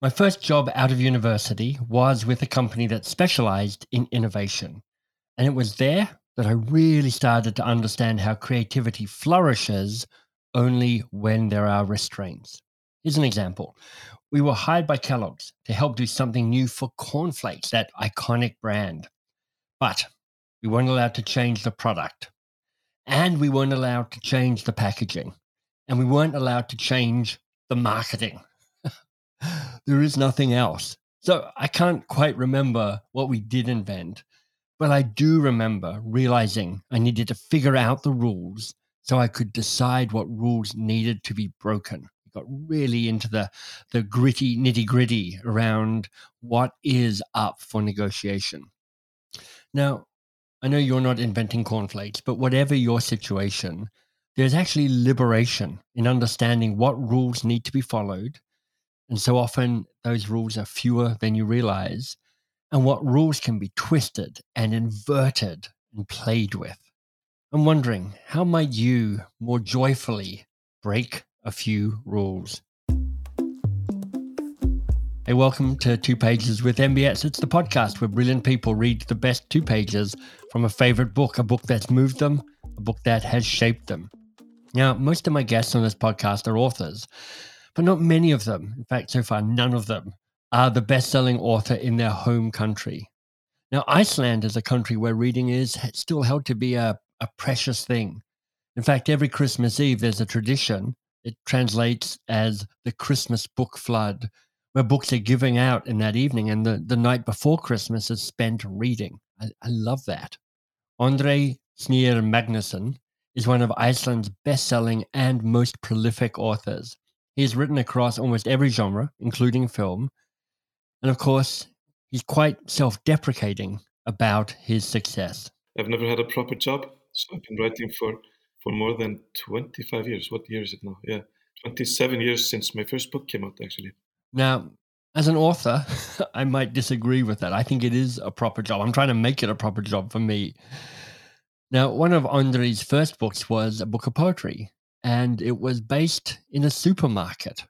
My first job out of university was with a company that specialized in innovation. And it was there that I really started to understand how creativity flourishes only when there are restraints. Here's an example. We were hired by Kellogg's to help do something new for cornflakes, that iconic brand. But we weren't allowed to change the product. And we weren't allowed to change the packaging. And we weren't allowed to change the marketing. There is nothing else. So I can't quite remember what we did invent, but I do remember realizing I needed to figure out the rules so I could decide what rules needed to be broken. Got really into the, the gritty, nitty gritty around what is up for negotiation. Now, I know you're not inventing cornflakes, but whatever your situation, there's actually liberation in understanding what rules need to be followed and so often those rules are fewer than you realize, and what rules can be twisted and inverted and played with. I'm wondering, how might you more joyfully break a few rules? Hey, welcome to Two Pages with MBS. It's the podcast where brilliant people read the best two pages from a favorite book, a book that's moved them, a book that has shaped them. Now, most of my guests on this podcast are authors, but not many of them, in fact, so far, none of them, are the best selling author in their home country. Now, Iceland is a country where reading is still held to be a, a precious thing. In fact, every Christmas Eve, there's a tradition. It translates as the Christmas book flood, where books are giving out in that evening, and the, the night before Christmas is spent reading. I, I love that. Andri Snær Magnason is one of Iceland's best selling and most prolific authors. He's written across almost every genre, including film. And of course, he's quite self deprecating about his success. I've never had a proper job, so I've been writing for, for more than 25 years. What year is it now? Yeah, 27 years since my first book came out, actually. Now, as an author, I might disagree with that. I think it is a proper job. I'm trying to make it a proper job for me. Now, one of Andri's first books was a book of poetry, and it was based in a supermarket.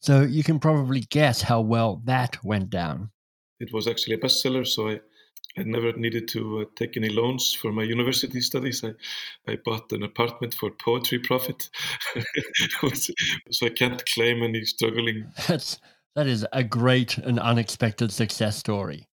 So you can probably guess how well that went down. It was actually a bestseller, so I, I never needed to uh, take any loans for my university studies. I, I bought an apartment for poetry profit, so I can't claim any struggling. That's that is a great and unexpected success story.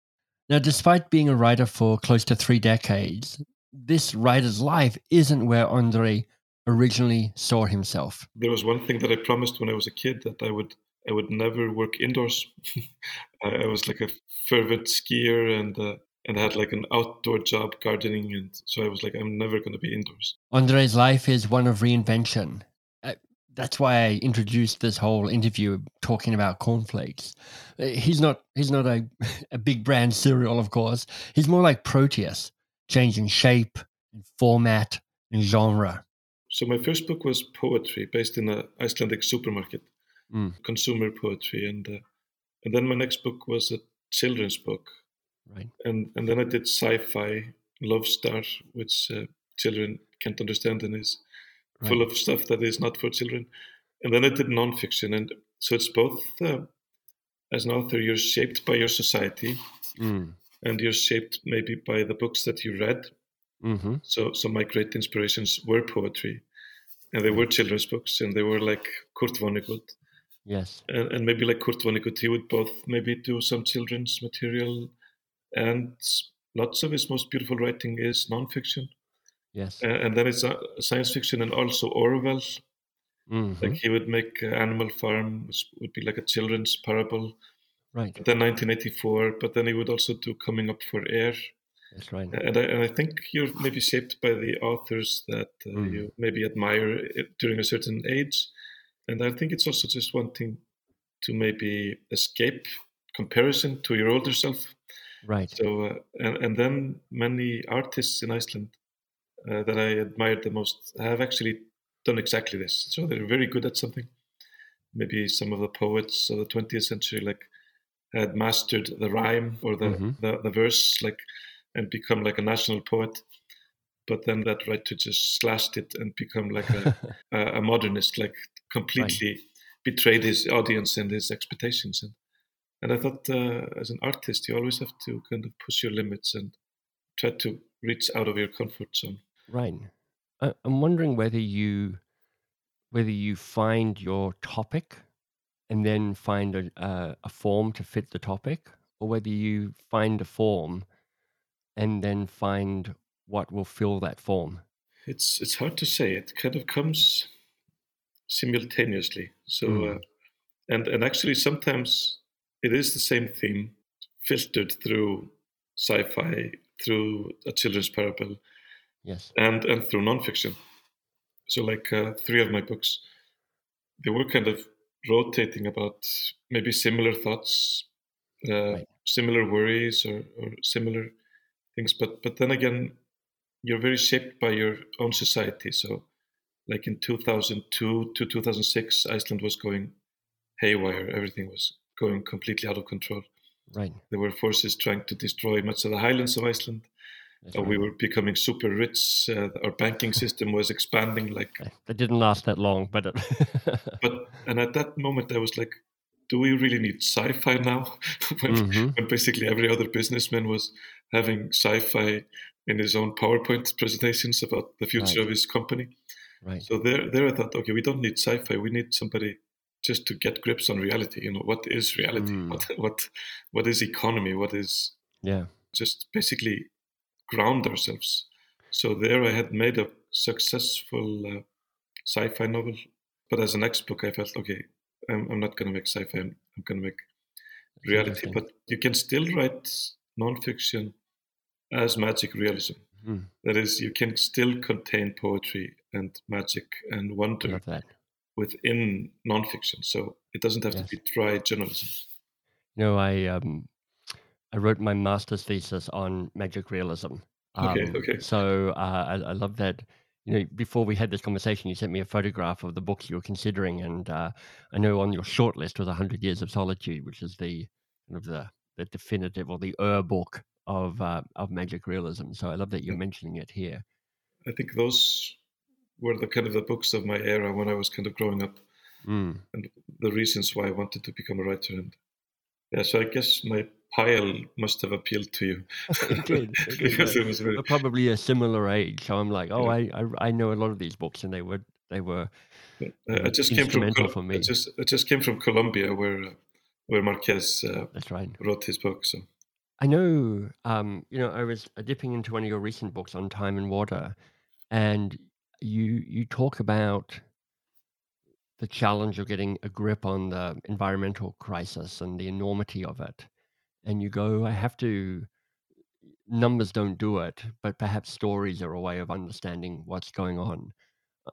Now, despite being a writer for close to three decades, this writer's life isn't where Andri originally saw himself? There was one thing that I promised when I was a kid that I would I would never work indoors. I, was like a fervent skier and uh, and I had like an outdoor job gardening and so I was like I'm never going to be indoors. Andri's life is one of reinvention. Uh, that's why I introduced this whole interview talking about cornflakes. Uh, he's not he's not a, a big brand cereal, of course. He's more like Proteus, changing shape and format and genre. So my first book was poetry based in an Icelandic supermarket, mm. consumer poetry, and uh, and then my next book was a children's book, right? And and then I did sci-fi, Love Star, which uh, children can't understand and is right. full of stuff that is not for children, and then I did nonfiction, and so it's both. Uh, as an author, you're shaped by your society, mm. and you're shaped maybe by the books that you read Mm-hmm. So, so my great inspirations were poetry, and they were children's books, and they were like Kurt Vonnegut. Yes, and, and maybe like Kurt Vonnegut, he would both maybe do some children's material, and lots of his most beautiful writing is nonfiction. Yes, and, and then it's uh, science fiction, and also Orwell. Mm-hmm. Like he would make uh, Animal Farm, which would be like a children's parable. Right. But then 1984, but then he would also do Coming Up for Air that's right. And I, and I think you're maybe shaped by the authors that uh, mm. you maybe admire during a certain age. And I think it's also just wanting to maybe escape comparison to your older self. Right. So, uh, and, and then many artists in Iceland uh, that I admire the most have actually done exactly this. So they're very good at something. Maybe some of the poets of the 20th century, like, had mastered the rhyme or the, mm-hmm. the, the verse, like and become like a national poet. But then that writer just slashed it and become like a, a modernist, like completely right. betrayed his audience and his expectations. And and I thought, uh, as an artist, you always have to kind of push your limits and try to reach out of your comfort zone. Right. I, I'm wondering whether you whether you find your topic and then find a, a, a form to fit the topic, or whether you find a form and then find what will fill that form. It's it's hard to say. It kind of comes simultaneously. So, Mm. uh, and and actually, sometimes it is the same theme filtered through sci-fi, through a children's parable, Yes. and and through nonfiction. So, like uh, three of my books, they were kind of rotating about maybe similar thoughts, uh, Right. similar worries, or, or similar things. But but then again, you're very shaped by your own society. So, like in 2002 to 2006, Iceland was going haywire. Everything was going completely out of control. Right. There were forces trying to destroy much of the highlands of Iceland. Uh, we were becoming super rich. Uh, our banking system was expanding like. That didn't last that long, but it but and at that moment i was like do we really need sci-fi now when, Mhm. when basically every other businessman was having sci-fi in his own powerpoint presentations about the future Right. of his company right. so there there i thought okay we don't need sci-fi we need somebody just to get grips on reality you know what is reality Mm. what what what is economy what is Yeah. just basically ground ourselves so there i had made a successful uh, sci-fi novel but as a next book i felt okay i'm, I'm not going to make sci-fi i'm, I'm going to make reality but you can still write nonfiction as magic realism Mhm. that is you can still contain poetry and magic and wonder within nonfiction so it doesn't have Yes. to be dry journalism You know, I um, I wrote my master's thesis on magic realism. Okay, Um, okay. So uh, I, I love that. You know, before we had this conversation, you sent me a photograph of the books you were considering, and uh, I know on your short list was Hundred Years of Solitude, which is the kind of the the definitive or the Ur book of uh, of magic realism. So I love that you're mentioning it here. i think those were the kind of the books of my era when i was kind of growing up Mm. and the reasons why I wanted to become a writer. And yeah, so I guess my pile must have appealed to you It did. It because We're, it was very. probably a similar age, so I'm like, oh, Yeah. I, I I know a lot of these books, and they were they were I, you I just came from Col- for I me. just I just came from Colombia where uh, where Marquez uh, That's right. wrote his book. So I know, um, you know, I was uh, dipping into one of your recent books on time and water, and you you talk about the challenge of getting a grip on the environmental crisis and the enormity of it. And you go, I have to, numbers don't do it, but perhaps stories are a way of understanding what's going on.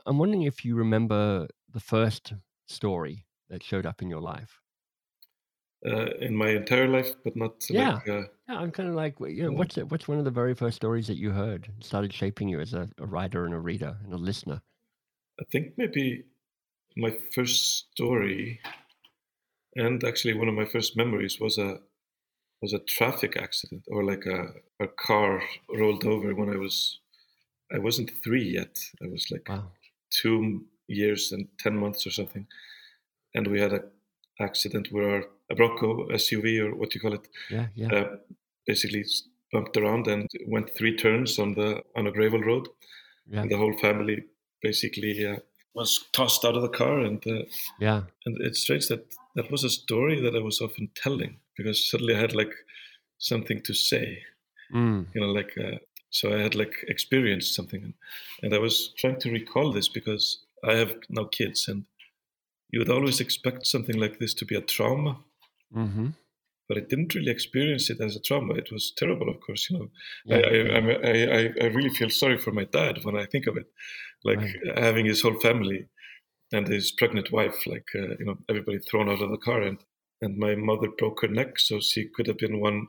I'm wondering if you remember the first story that showed up in your life. uh, in my entire life, but not Yeah. like uh, Yeah, I'm kind of like, you know, what's it, what's one of the very first stories that you heard and started shaping you as a, a writer and a reader and a listener? I think maybe my first story and actually one of my first memories was a was a traffic accident or like a, a car rolled over when I was I wasn't three yet. I was like Wow. two years and ten months or something, and we had a accident where our, a Bronco SUV or what you call it Yeah, yeah. uh, basically bumped around and went three turns on the on a gravel road, Yeah, and the whole family basically uh, was tossed out of the car and. Uh, yeah. and it's strange that that was a story that I was often telling because suddenly I had like something to say, Mm, you know, like uh, so I had like experienced something, and, and I was trying to recall this because I have now kids, and you would always expect something like this to be a trauma, hmm but I didn't really experience it as a trauma. It was terrible, of course, you know. Yeah, I, I, I, I really feel sorry for my dad when I think of it, like Right. having his whole family and his pregnant wife, like uh, you know, everybody thrown out of the car, and and my mother broke her neck, so she could have been one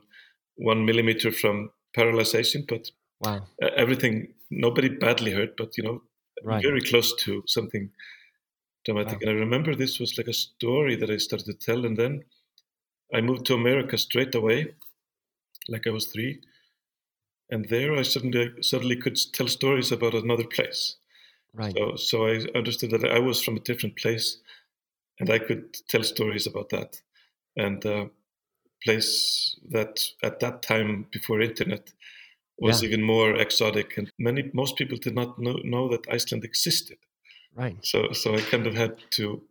one millimeter from paralyzation, but Wow. uh, everything, nobody badly hurt, but you know, Right. very close to something dramatic. Wow. And I remember this was like a story that I started to tell, and then I moved to America straight away, like I was three, and there I suddenly suddenly could tell stories about another place. Right. So, so I understood that I was from a different place, and I could tell stories about that. And uh, place that at that time before internet was Yeah. even more exotic, and many most people did not know, know that Iceland existed. Right. So so I kind of had to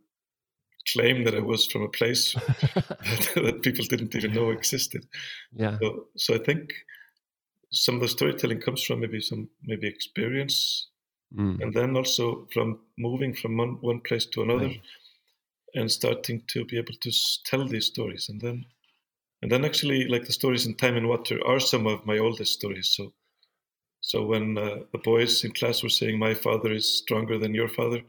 claim that I was from a place that, that people didn't even know existed. yeah. So, so I think some of the storytelling comes from maybe some maybe experience, Mm. and then also from moving from one, one place to another, and starting to be able to tell these stories, and then and then actually like the stories in Time and Water are some of my oldest stories. So so when uh, the boys in class were saying my father is stronger than your father.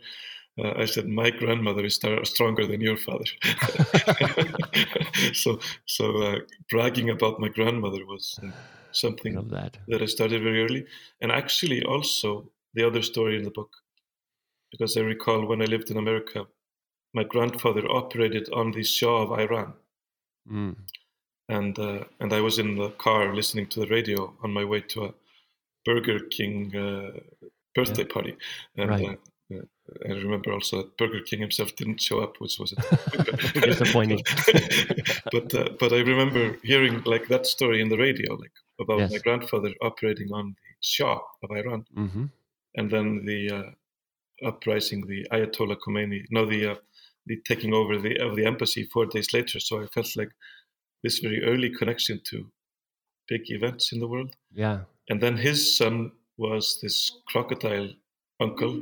Uh, I said my grandmother is star- stronger than your father. so, so uh, bragging about my grandmother was uh, something that. that I started very early, and actually also the other story in the book, because I recall when I lived in America, my grandfather operated on the Shah of Iran, Mm. and uh, and I was in the car listening to the radio on my way to a Burger King uh, birthday party, and Right. uh, uh, I remember also that Burger King himself didn't show up, which was Disappointing. but uh, but I remember hearing like that story in the radio, like about Yes. my grandfather operating on the Shah of Iran, hmm and then the uh, uprising, the Ayatollah Khomeini, no, the uh, the taking over the of the embassy four days later. So I felt like this very early connection to big events in the world. Yeah. And then his son was this crocodile uncle,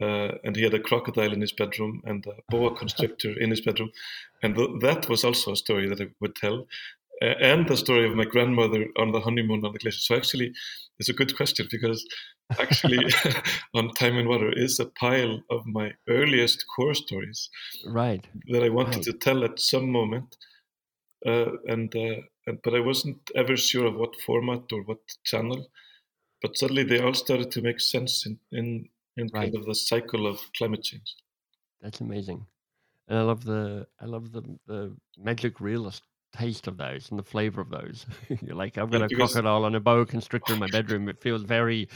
uh, and he had a crocodile in his bedroom and a boa constrictor in his bedroom, and th- that was also a story that I would tell. Uh, and the story of my grandmother on the honeymoon on the glacier. So actually, it's a good question because actually, on Time and Water is a pile of my earliest core stories Right. that I wanted Right. to tell at some moment, uh, and, uh, and but I wasn't ever sure of what format or what channel. But suddenly they all started to make sense in in, in kind of the cycle of climate change. That's amazing. And I love the I love the the magic realist taste of those and the flavor of those. You're like, I've got a crocodile and a boa constrictor in my bedroom. It feels very,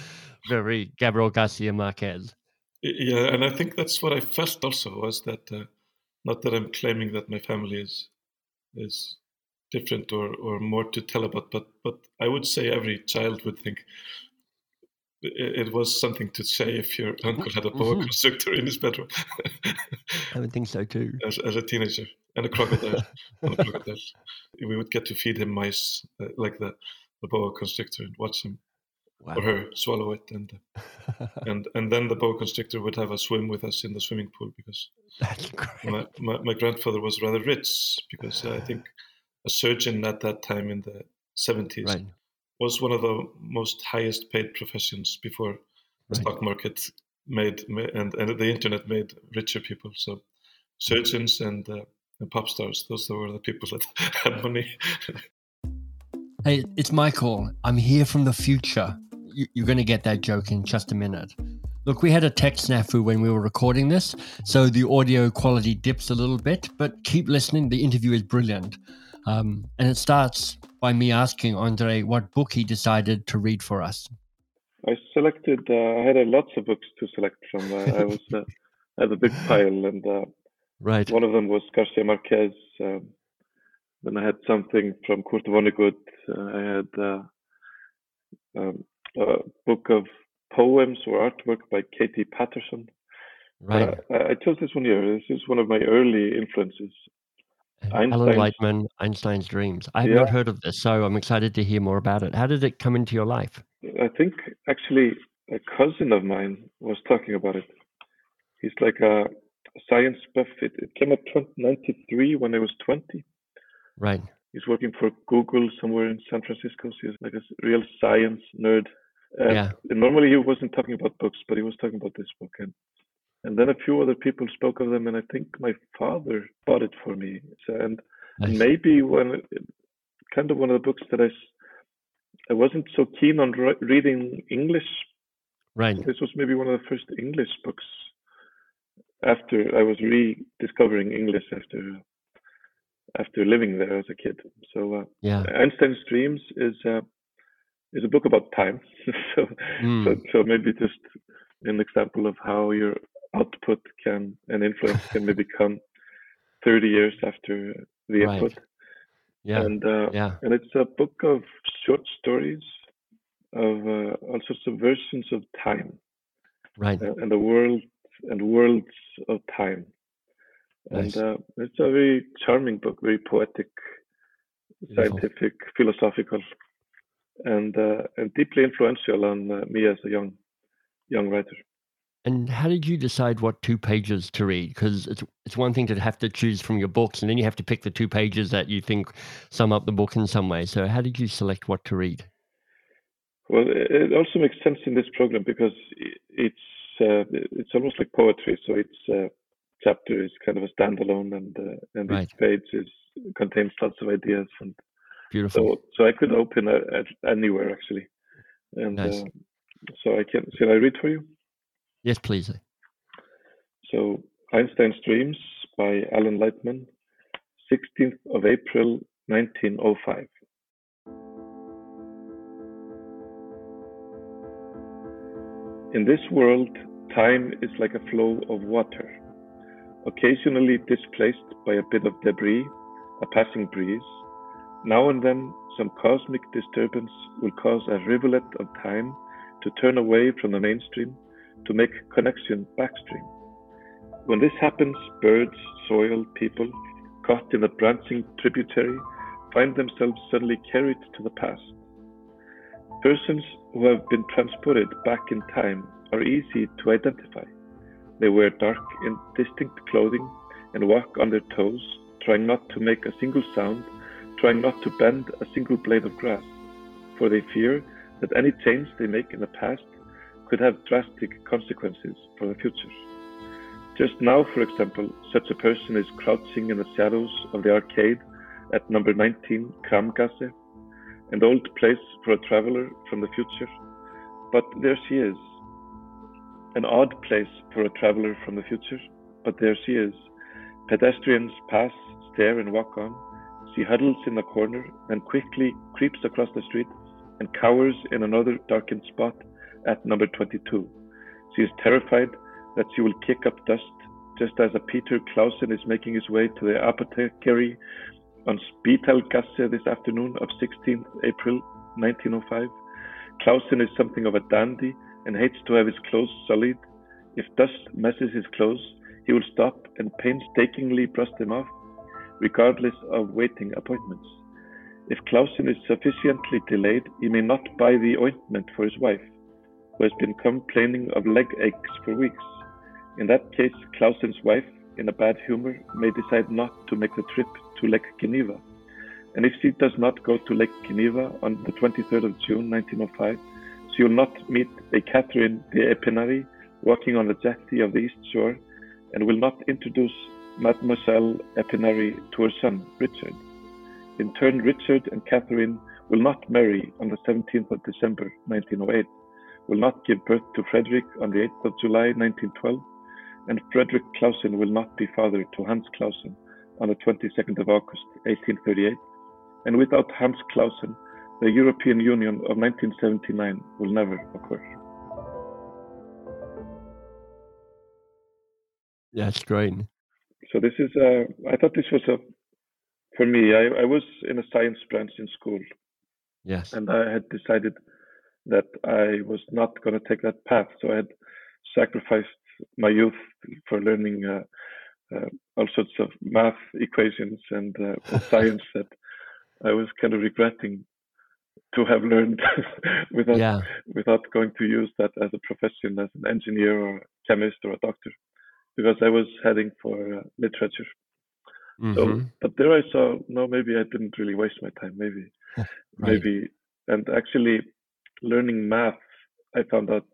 very Gabriel Garcia Marquez. Yeah, and I think that's what I felt also was that uh, not that I'm claiming that my family is is different or or more to tell about, but but I would say every child would think it, was something to say if your uncle had a boa Mhm. constrictor in his bedroom I would think so too. as, as a teenager and a crocodile. and a crocodile. We would get to feed him mice uh, like the the boa constrictor and watch him Wow. or her swallow it and and and then the boa constrictor would have a swim with us in the swimming pool because That's great. my, my, my grandfather was rather rich because I think a surgeon at that time in the 70s Right. Was one of the most highest paid professions before the Right. stock market made, and, and the internet made richer people. So surgeons and, uh, and pop stars, those were the people that had money. Hey, it's Michael. I'm here from the future. You- You're going to get that joke in just a minute. Look, we had a tech snafu when we were recording this, so the audio quality dips a little bit, but keep listening. The interview is brilliant. Um, and it starts by me asking Andri what book he decided to read for us. I selected. Uh, I had uh, lots of books to select from. Uh, I was. Uh, I had a big pile, and uh, Right. one of them was Garcia Marquez. Um, then I had something from Kurt Vonnegut. Uh, I had uh, um, a book of poems or artwork by Katie Paterson. Right. Uh, I, I chose this one here. This is one of my early influences. Alan Einstein's- Lightman, Einstein's Dreams. I have Yeah. not heard of this, so I'm excited to hear more about it. How did it come into your life? I think actually a cousin of mine was talking about it. He's like a science buff. It, it came out 1993 when I was 20. Right. He's working for Google somewhere in San Francisco. So he's like a real science nerd. Uh, Yeah. Normally he wasn't talking about books, but he was talking about this book. And, and then a few other people spoke of them, and I think my father bought it for me. So, and Nice. maybe when kind of one of the books that I I wasn't so keen on re- reading English. Right. This was maybe one of the first English books after I was rediscovering English after after living there as a kid. So uh, Yeah. Einstein's Dreams is uh, is a book about time. so, Mm. so so maybe just an example of how your output can and influence can maybe come 30 years after the Right. input. Yeah. And uh, yeah. and it's a book of short stories of uh, all sorts of versions of time Right. uh, and the world and worlds of time. Nice. And uh, it's a very charming book, very poetic, Beautiful. scientific, philosophical, and uh, and deeply influential on uh, me as a young young writer. And how did you decide what two pages to read? Because it's it's one thing to have to choose from your books, and then you have to pick the two pages that you think sum up the book in some way. So how did you select what to read? Well, it also makes sense in this program because it's uh, it's almost like poetry. So each uh, chapter is kind of a standalone, and uh, and Right. each page is contains lots of ideas. And Beautiful. so so I could open at anywhere actually. And Nice. uh, so I can. Shall I read for you? Yes, please. So Einstein's Dreams by Alan Lightman, 16th of April, 1905. In this world, time is like a flow of water, occasionally displaced by a bit of debris, a passing breeze. Now and then, some cosmic disturbance will cause a rivulet of time to turn away from the mainstream to make connection backstream. When this happens, birds, soil, people, caught in a branching tributary, find themselves suddenly carried to the past. Persons who have been transported back in time are easy to identify. They wear dark, indistinct clothing and walk on their toes, trying not to make a single sound, trying not to bend a single blade of grass, for they fear that any change they make in the past could have drastic consequences for the future. Just now, for example, such a person is crouching in the shadows of the arcade at number 19 Kramgasse, an old place for a traveler from the future. But there she is. An odd place for a traveler from the future, but there she is. Pedestrians pass, stare, and walk on. She huddles in the corner and quickly creeps across the street and cowers in another darkened spot at number 22. She is terrified that she will kick up dust just as a Peter Klausen is making his way to the apothecary on Spitalgasse this afternoon of 16th April 1905. Klausen is something of a dandy and hates to have his clothes sullied. If dust messes his clothes, he will stop and painstakingly brush them off, regardless of waiting appointments. If Klausen is sufficiently delayed, he may not buy the ointment for his wife, who has been complaining of leg aches for weeks. In that case, Klausen's wife, in a bad humor, may decide not to make the trip to Lake Geneva. And if she does not go to Lake Geneva on the 23rd of June 1905, she will not meet a Catherine de Epinari walking on the jetty of the East Shore and will not introduce Mademoiselle Epinari to her son, Richard. In turn, Richard and Catherine will not marry on the 17th of December 1908, will not give birth to Frederick on the 8th of July 1912, and Frederick Klausen will not be father to Hans Klausen on the 22nd of August 1838, and without Hans Klausen, the European Union of 1979 will never occur. Yeah, it's great. So this is, uh, I thought this was a, for me, I, I was in a science branch in school, Yes. and I had decided that I was not going to take that path. So I had sacrificed my youth for learning uh, uh, all sorts of math equations and uh, science that I was kind of regretting to have learned without Yeah. without going to use that as a profession as an engineer or a chemist or a doctor because I was heading for uh, literature. So, Mhm. but there I saw no, maybe I didn't really waste my time. Maybe, Right. maybe, and actually learning math, I found out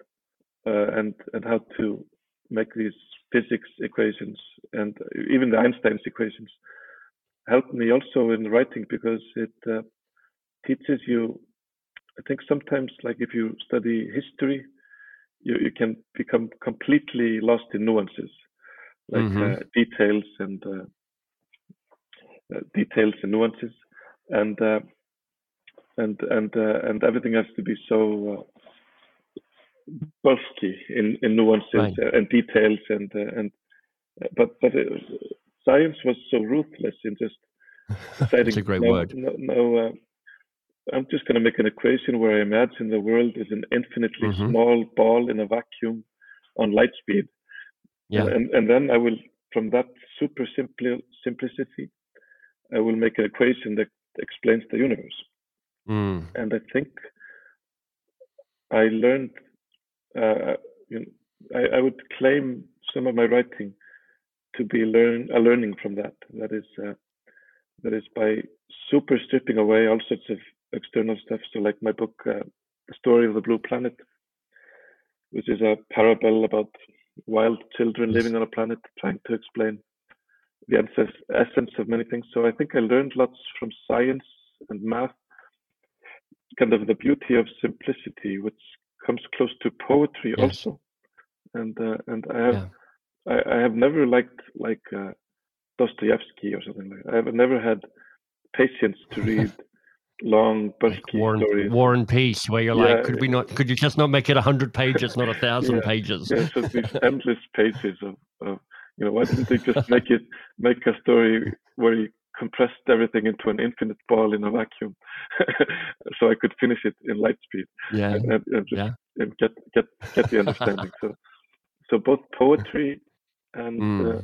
uh, and and how to make these physics equations and even the Einstein's equations helped me also in writing because it uh, teaches you. I think sometimes, like if you study history, you, you can become completely lost in nuances, like Mhm. uh, details and uh, uh, details and nuances, and uh, and and uh, and everything has to be so uh, bulky in, in nuances Right. and details and uh, and uh, but but uh, science was so ruthless in just It's a great no, word. No, no uh, I'm just going to make an equation where I imagine the world is an infinitely Mhm. small ball in a vacuum on light speed. Yeah. And, and then I will, from that super simple simplicity, I will make an equation that explains the universe. Mm. And I think I learned, uh, you know, I, I would claim some of my writing to be learn a learning from that. That is, uh, that is by super stripping away all sorts of external stuff. So, like my book, uh, "The Story of the Blue Planet," which is a parable about wild children living on a planet trying to explain the essence, essence of many things. So, I think I learned lots from science and math, kind of the beauty of simplicity, which comes close to poetry Yes. also. And uh, and I have Yeah. I, I have never liked like uh, Dostoevsky or something like that. I have never had patience to read long, Like bulky War and, stories. War and Peace, where you're Yeah, like, could we not? Could you just not make it a hundred pages, not a thousand Yeah. pages? Yeah, so these endless pages of, of you know, why didn't they just make it make a story where you compressed everything into an infinite ball in a vacuum, so I could finish it in light speed Yeah. and, and, and just Yeah. and get get get the understanding. so so both poetry and Mm. uh,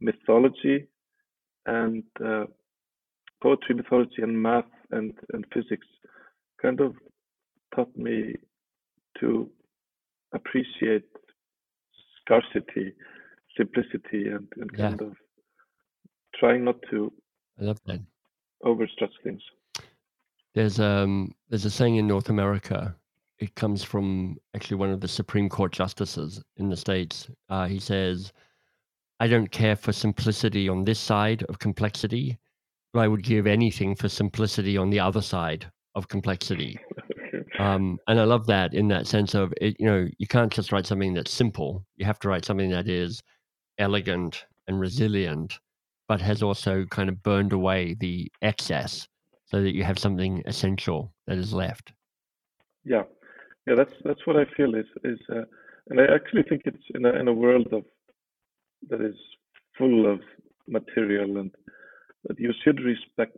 mythology and uh, poetry, mythology, and math and and physics kind of taught me to appreciate scarcity, simplicity, and, and Yeah. kind of trying not to I love that. overstretch things. There's um there's a saying in North America. It comes from actually one of the Supreme Court justices in the states. Uh, he says, "I don't care for simplicity on this side of complexity, but I would give anything for simplicity on the other side of complexity." Um, and I love that in that sense of it. You know, you can't just write something that's simple. You have to write something that is elegant and resilient, but has also kind of burned away the excess, so that you have something essential that is left. yeah yeah that's that's what i feel is is uh, and i actually think it's in a in a world of that is full of material and that you should respect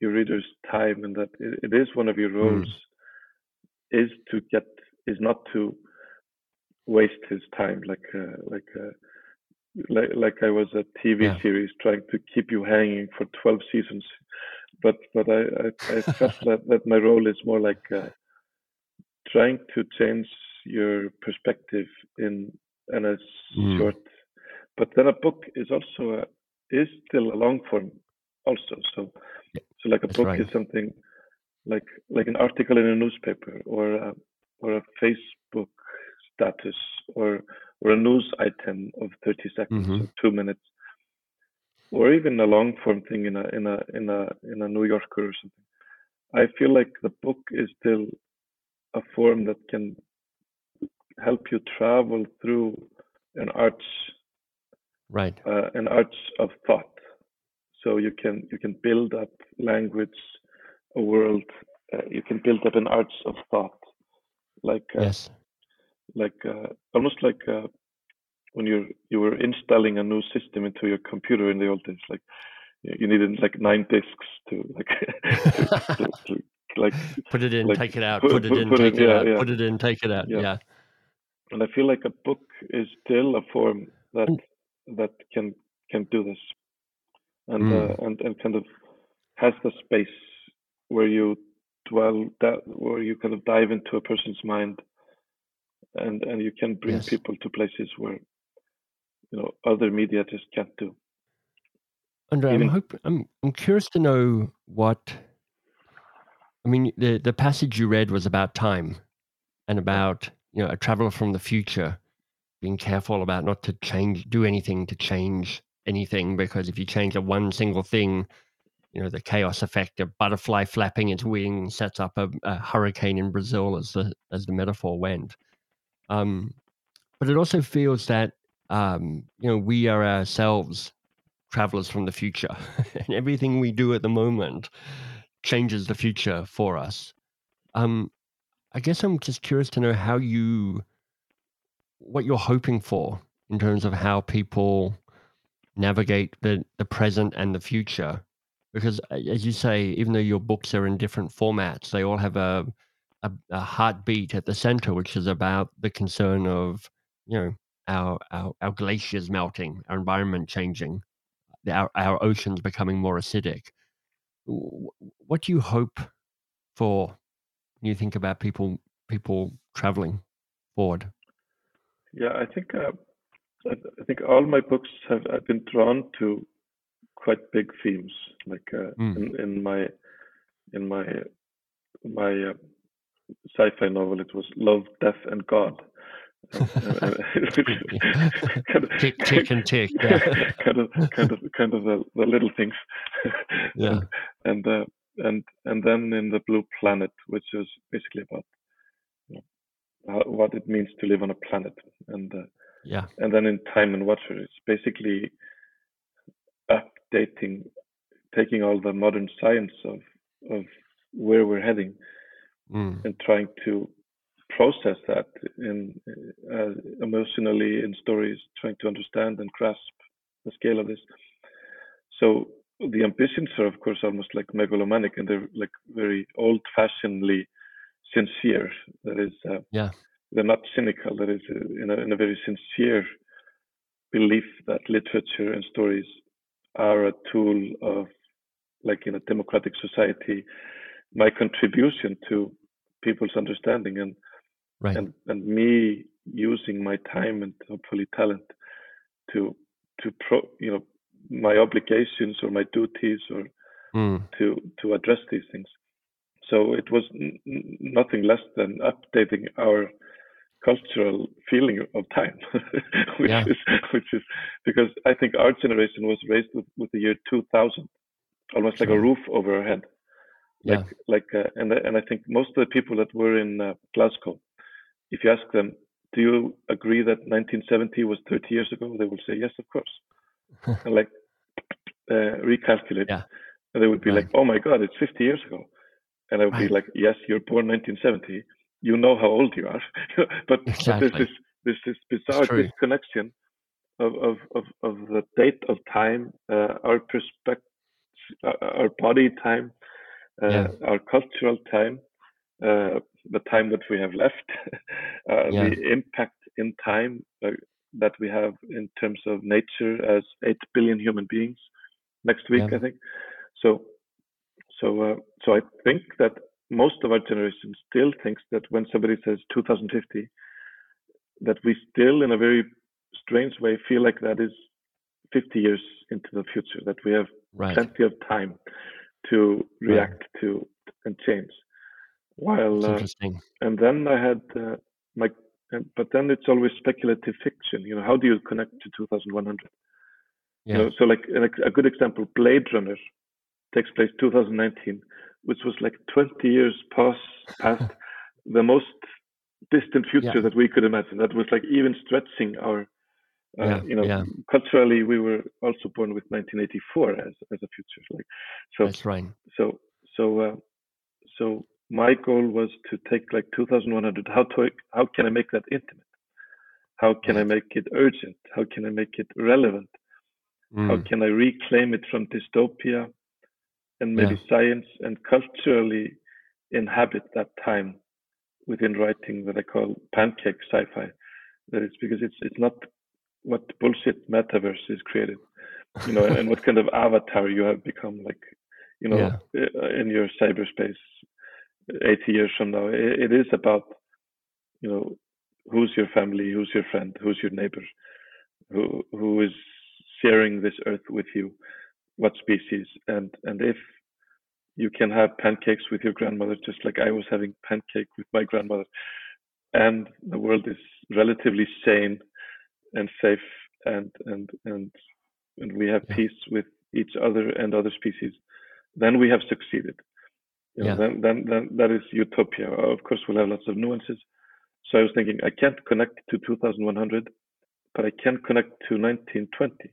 your reader's time and that it, it is one of your roles is to get is not to waste his time like uh, like uh, like like I was a TV Yeah. series trying to keep you hanging for 12 seasons but but I I, I felt that, that my role is more like uh, trying to change your perspective in in a Mm. short but then a book is also a, is still a long form also so so like a that's book right. is something like like an article in a newspaper or a, or a facebook status or or a news item of 30 seconds Mhm. or 2 minutes or even a long form thing in a in a in a in a new yorker or something i feel like the book is still a form that can help you travel through an arch Right. uh, an arch of thought. So you can you can build up language, a world. Uh, you can build up an arch of thought, like uh, Yes. Like uh, almost like uh, when you you were installing a new system into your computer in the old days. Like you needed like nine disks to like to, to, to, like. Put it in, like, take it out. put- Put it in, put take it yeah, out. yeah. Put it in, take it out. Yeah. Yeah. And I feel like a book is still a form that Mm. that can can do this, and Mm. uh, and and kind of has the space where you dwell that where you kind of dive into a person's mind, and and you can bring Yes. people to places where you know other media just can't do. Andri, I'm hope I'm I'm curious to know what I mean the the passage you read was about time and about you know a traveler from the future being careful about not to change do anything to change anything because if you change a one single thing you know the chaos effect of butterfly flapping its wings sets up a, a hurricane in Brazil as the as the metaphor went um but it also feels that um you know we are ourselves travelers from the future. And everything we do at the moment changes the future for us. Um i guess i'm just curious to know how you what you're hoping for in terms of how people navigate the the present and the future. Because as you say, even though your books are in different formats, they all have a a, a heartbeat at the center, which is about the concern of you know our our, our glaciers melting, our environment changing, our our oceans becoming more acidic. What do you hope for when you think about people people traveling forward? Yeah, I think uh, I think all my books have I've been drawn to quite big themes. Like uh, mm. in, in my in my my uh, sci-fi novel, it was love, death, and God. kind of, tick, tick, and tick. Yeah. kind of, kind of, kind of the, the little things. yeah. And uh, and and then in the Blue Planet, which is basically about you know, how, what it means to live on a planet, and uh, yeah. And then in Time and Water, it's basically updating, taking all the modern science of of where we're heading, mm. and trying to process that in uh, emotionally in stories, trying to understand and grasp the scale of this. So the ambitions are, of course, almost like megalomaniac, and they're like very old-fashionedly sincere. That is, uh, yeah, they're not cynical. That is, uh, in a, in a very sincere belief that literature and stories are a tool of, like in a democratic society, my contribution to people's understanding and right. and and me using my time and hopefully talent to to pro you know my obligations or my duties or mm. to to address these things so it was n- nothing less than updating our cultural feeling of time, which yeah. is which is because I think our generation was raised with, with the year 2000, almost like a roof over our head. Like yeah. like uh, and and I think most of the people that were in uh, Glasgow, if you ask them, do you agree that 1970 was 30 years ago? They will say yes, of course. and like uh, recalculate, yeah. and they would be right. like, oh my god, it's 50 years ago. And I would right. be like, yes, you're born 1970 you know how old you are. but, exactly. but, there's this there's this bizarre disconnection of, of, of, of the date of time, uh, our perspective, uh, our body time, yeah. our cultural time, uh, the time that we have left, uh, yeah. the impact in time uh, that we have in terms of nature as eight billion human beings next week, yeah. I think. So, so, so I think that most of our generation still thinks that when somebody says 2050, that we still, in a very strange way, feel like that is 50 years into the future, that we have right. plenty of time to react right. to and change. While, uh, and then I had uh, my, but then it's always speculative fiction. You know, how do you connect to 2100? Yeah. You know, so like a good example, Blade Runner takes place 2019 which was like 20 years past past the most distant future yeah. that we could imagine. That was like even stretching our, uh, yeah, you know, yeah. culturally we were also born with 1984 as as a future. Like, so that's right. So so uh, so my goal was to take like 2100. How to how can I make that intimate? How can right. I make it urgent? How can I make it relevant? Mm. How can I reclaim it from dystopia and maybe yeah. science and culturally inhabit that time within writing that I call pancake sci-fi. That is because it's it's not what bullshit metaverse is created, you know, and what kind of avatar you have become, like, you know, yeah. Uh, in your cyberspace, 80 years from now. It, it is about, you know, who's your family, who's your friend, who's your neighbor, who who is sharing this earth with you, what species, and and if you can have pancakes with your grandmother, just like I was having pancake with my grandmother. And the world is relatively sane and safe, and and and and we have yeah. peace with each other and other species. Then we have succeeded. You know, yeah. then, then then that is utopia. Of course, we'll have lots of nuances. So I was thinking, I can't connect to 2100, but I can connect to 1920,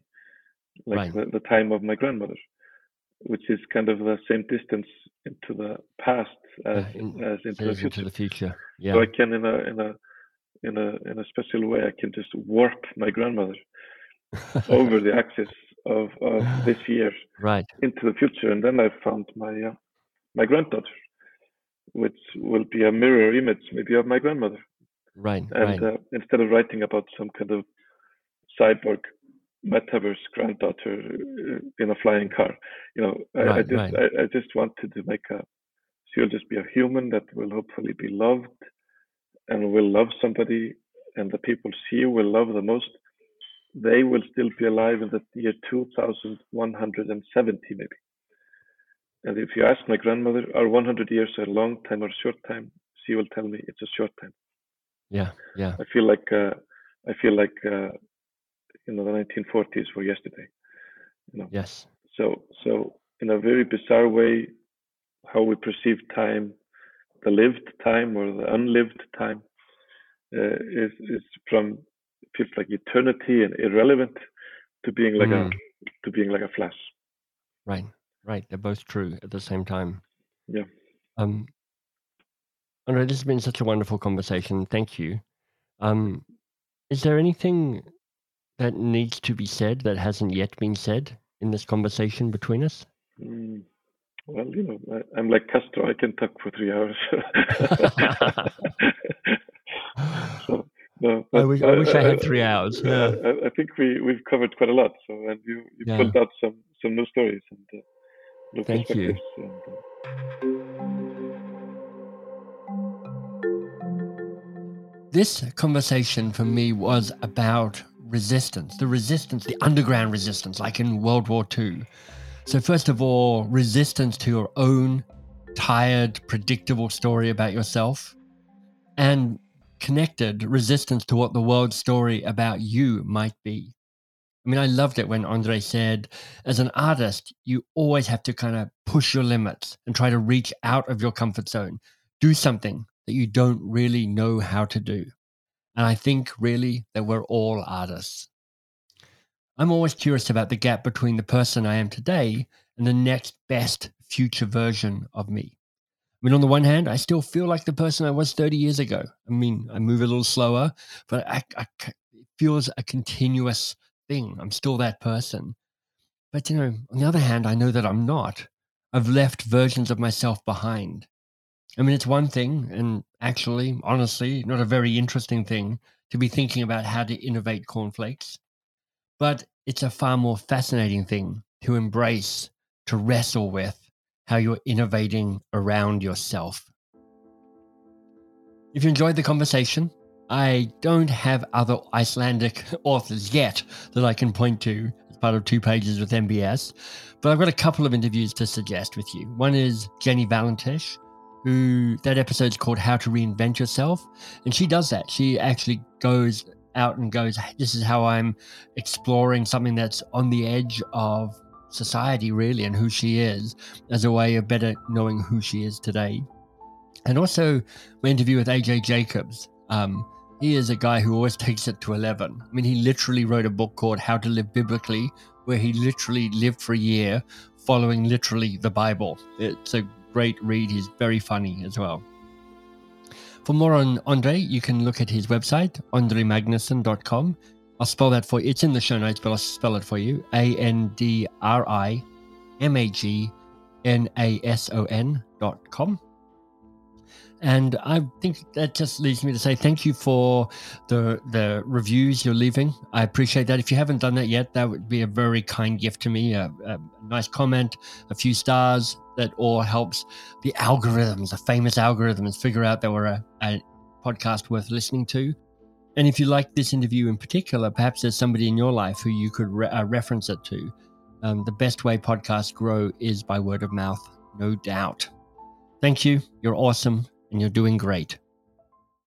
like right. the, the time of my grandmother which is kind of the same distance into the past uh, as, in, as into the future. Into the future. Yeah. So I can in a in a in a in a special way I can just warp my grandmother over the axis of, of this year right into the future, and then I found my uh, my granddaughter, which will be a mirror image maybe of my grandmother. Right. And right. Uh, instead of writing about some kind of cyborg metaverse granddaughter uh, in a flying car, you know, I, Right, I just right. I, I just wanted to make a she'll just be a human that will hopefully be loved and will love somebody and the people she will love the most they will still be alive in the year 2170 maybe and if you ask my grandmother are 100 years a long time or a short time she will tell me it's a short time Yeah. Yeah. i feel like uh, i feel like uh, you know the 1940s were yesterday you know Yes. so so in a very bizarre way how we perceive time the lived time or the unlived time uh, is is from feels like eternity and irrelevant to being like Mm. a to being like a flash Right. Right. They're both true at the same time. Yeah. Um, Andri, this has been such a wonderful conversation. Thank you. Um, is there anything that needs to be said that hasn't yet been said in this conversation between us? Mm. Well you know I, i'm like castro i can talk for three hours so no I wish, I wish I had three hours. Yeah. I, I think we we've covered quite a lot so and you you Yeah. pulled out some some new stories and uh, new Thank you. and, uh, This conversation for me was about resistance, the resistance, the underground resistance, like in World War II. So, first of all, resistance to your own tired, predictable story about yourself, and connected resistance to what the world's story about you might be. I mean, I loved it when Andri said, as an artist, you always have to kind of push your limits and try to reach out of your comfort zone, do something that you don't really know how to do. And I think really that we're all artists. I'm always curious about the gap between the person I am today and the next best future version of me. I mean, on the one hand, I still feel like the person I was 30 years ago. I mean, I move a little slower, but I, I, it feels a continuous thing. I'm still that person. But, you know, on the other hand, I know that I'm not. I've left versions of myself behind. I mean, it's one thing, and actually, honestly, not a very interesting thing to be thinking about how to innovate cornflakes. But it's a far more fascinating thing to embrace, to wrestle with how you're innovating around yourself. If you enjoyed the conversation, I don't have other Icelandic authors yet that I can point to as part of two pages with MBS, but I've got a couple of interviews to suggest with you. One is Jenny Valentish, who that episode's called How to Reinvent Yourself. And she does that. She actually goes out and goes, This is how I'm exploring something that's on the edge of society, really, and who she is as a way of better knowing who she is today. And also, my interview with AJ Jacobs. Um, he is a guy who always takes it to 11. I mean, he literally wrote a book called How to Live Biblically, where he literally lived for a year following literally the Bible. It's a great read. He's very funny as well. For more on Andri, you can look at his website, andrimagnason.com. I'll spell that for you. It's in the show notes, but I'll spell it for you. A N D R I M A G N A S O N dot com. And I think that just leads me to say thank you for the the reviews you're leaving. I appreciate that. If you haven't done that yet, that would be a very kind gift to me. A, a nice comment, a few stars, that all helps the algorithms, the famous algorithms, figure out that we're a, a podcast worth listening to. And if you like this interview in particular, perhaps there's somebody in your life who you could re- uh, reference it to. Um, the best way podcasts grow is by word of mouth, no doubt. Thank you. You're awesome and you're doing great.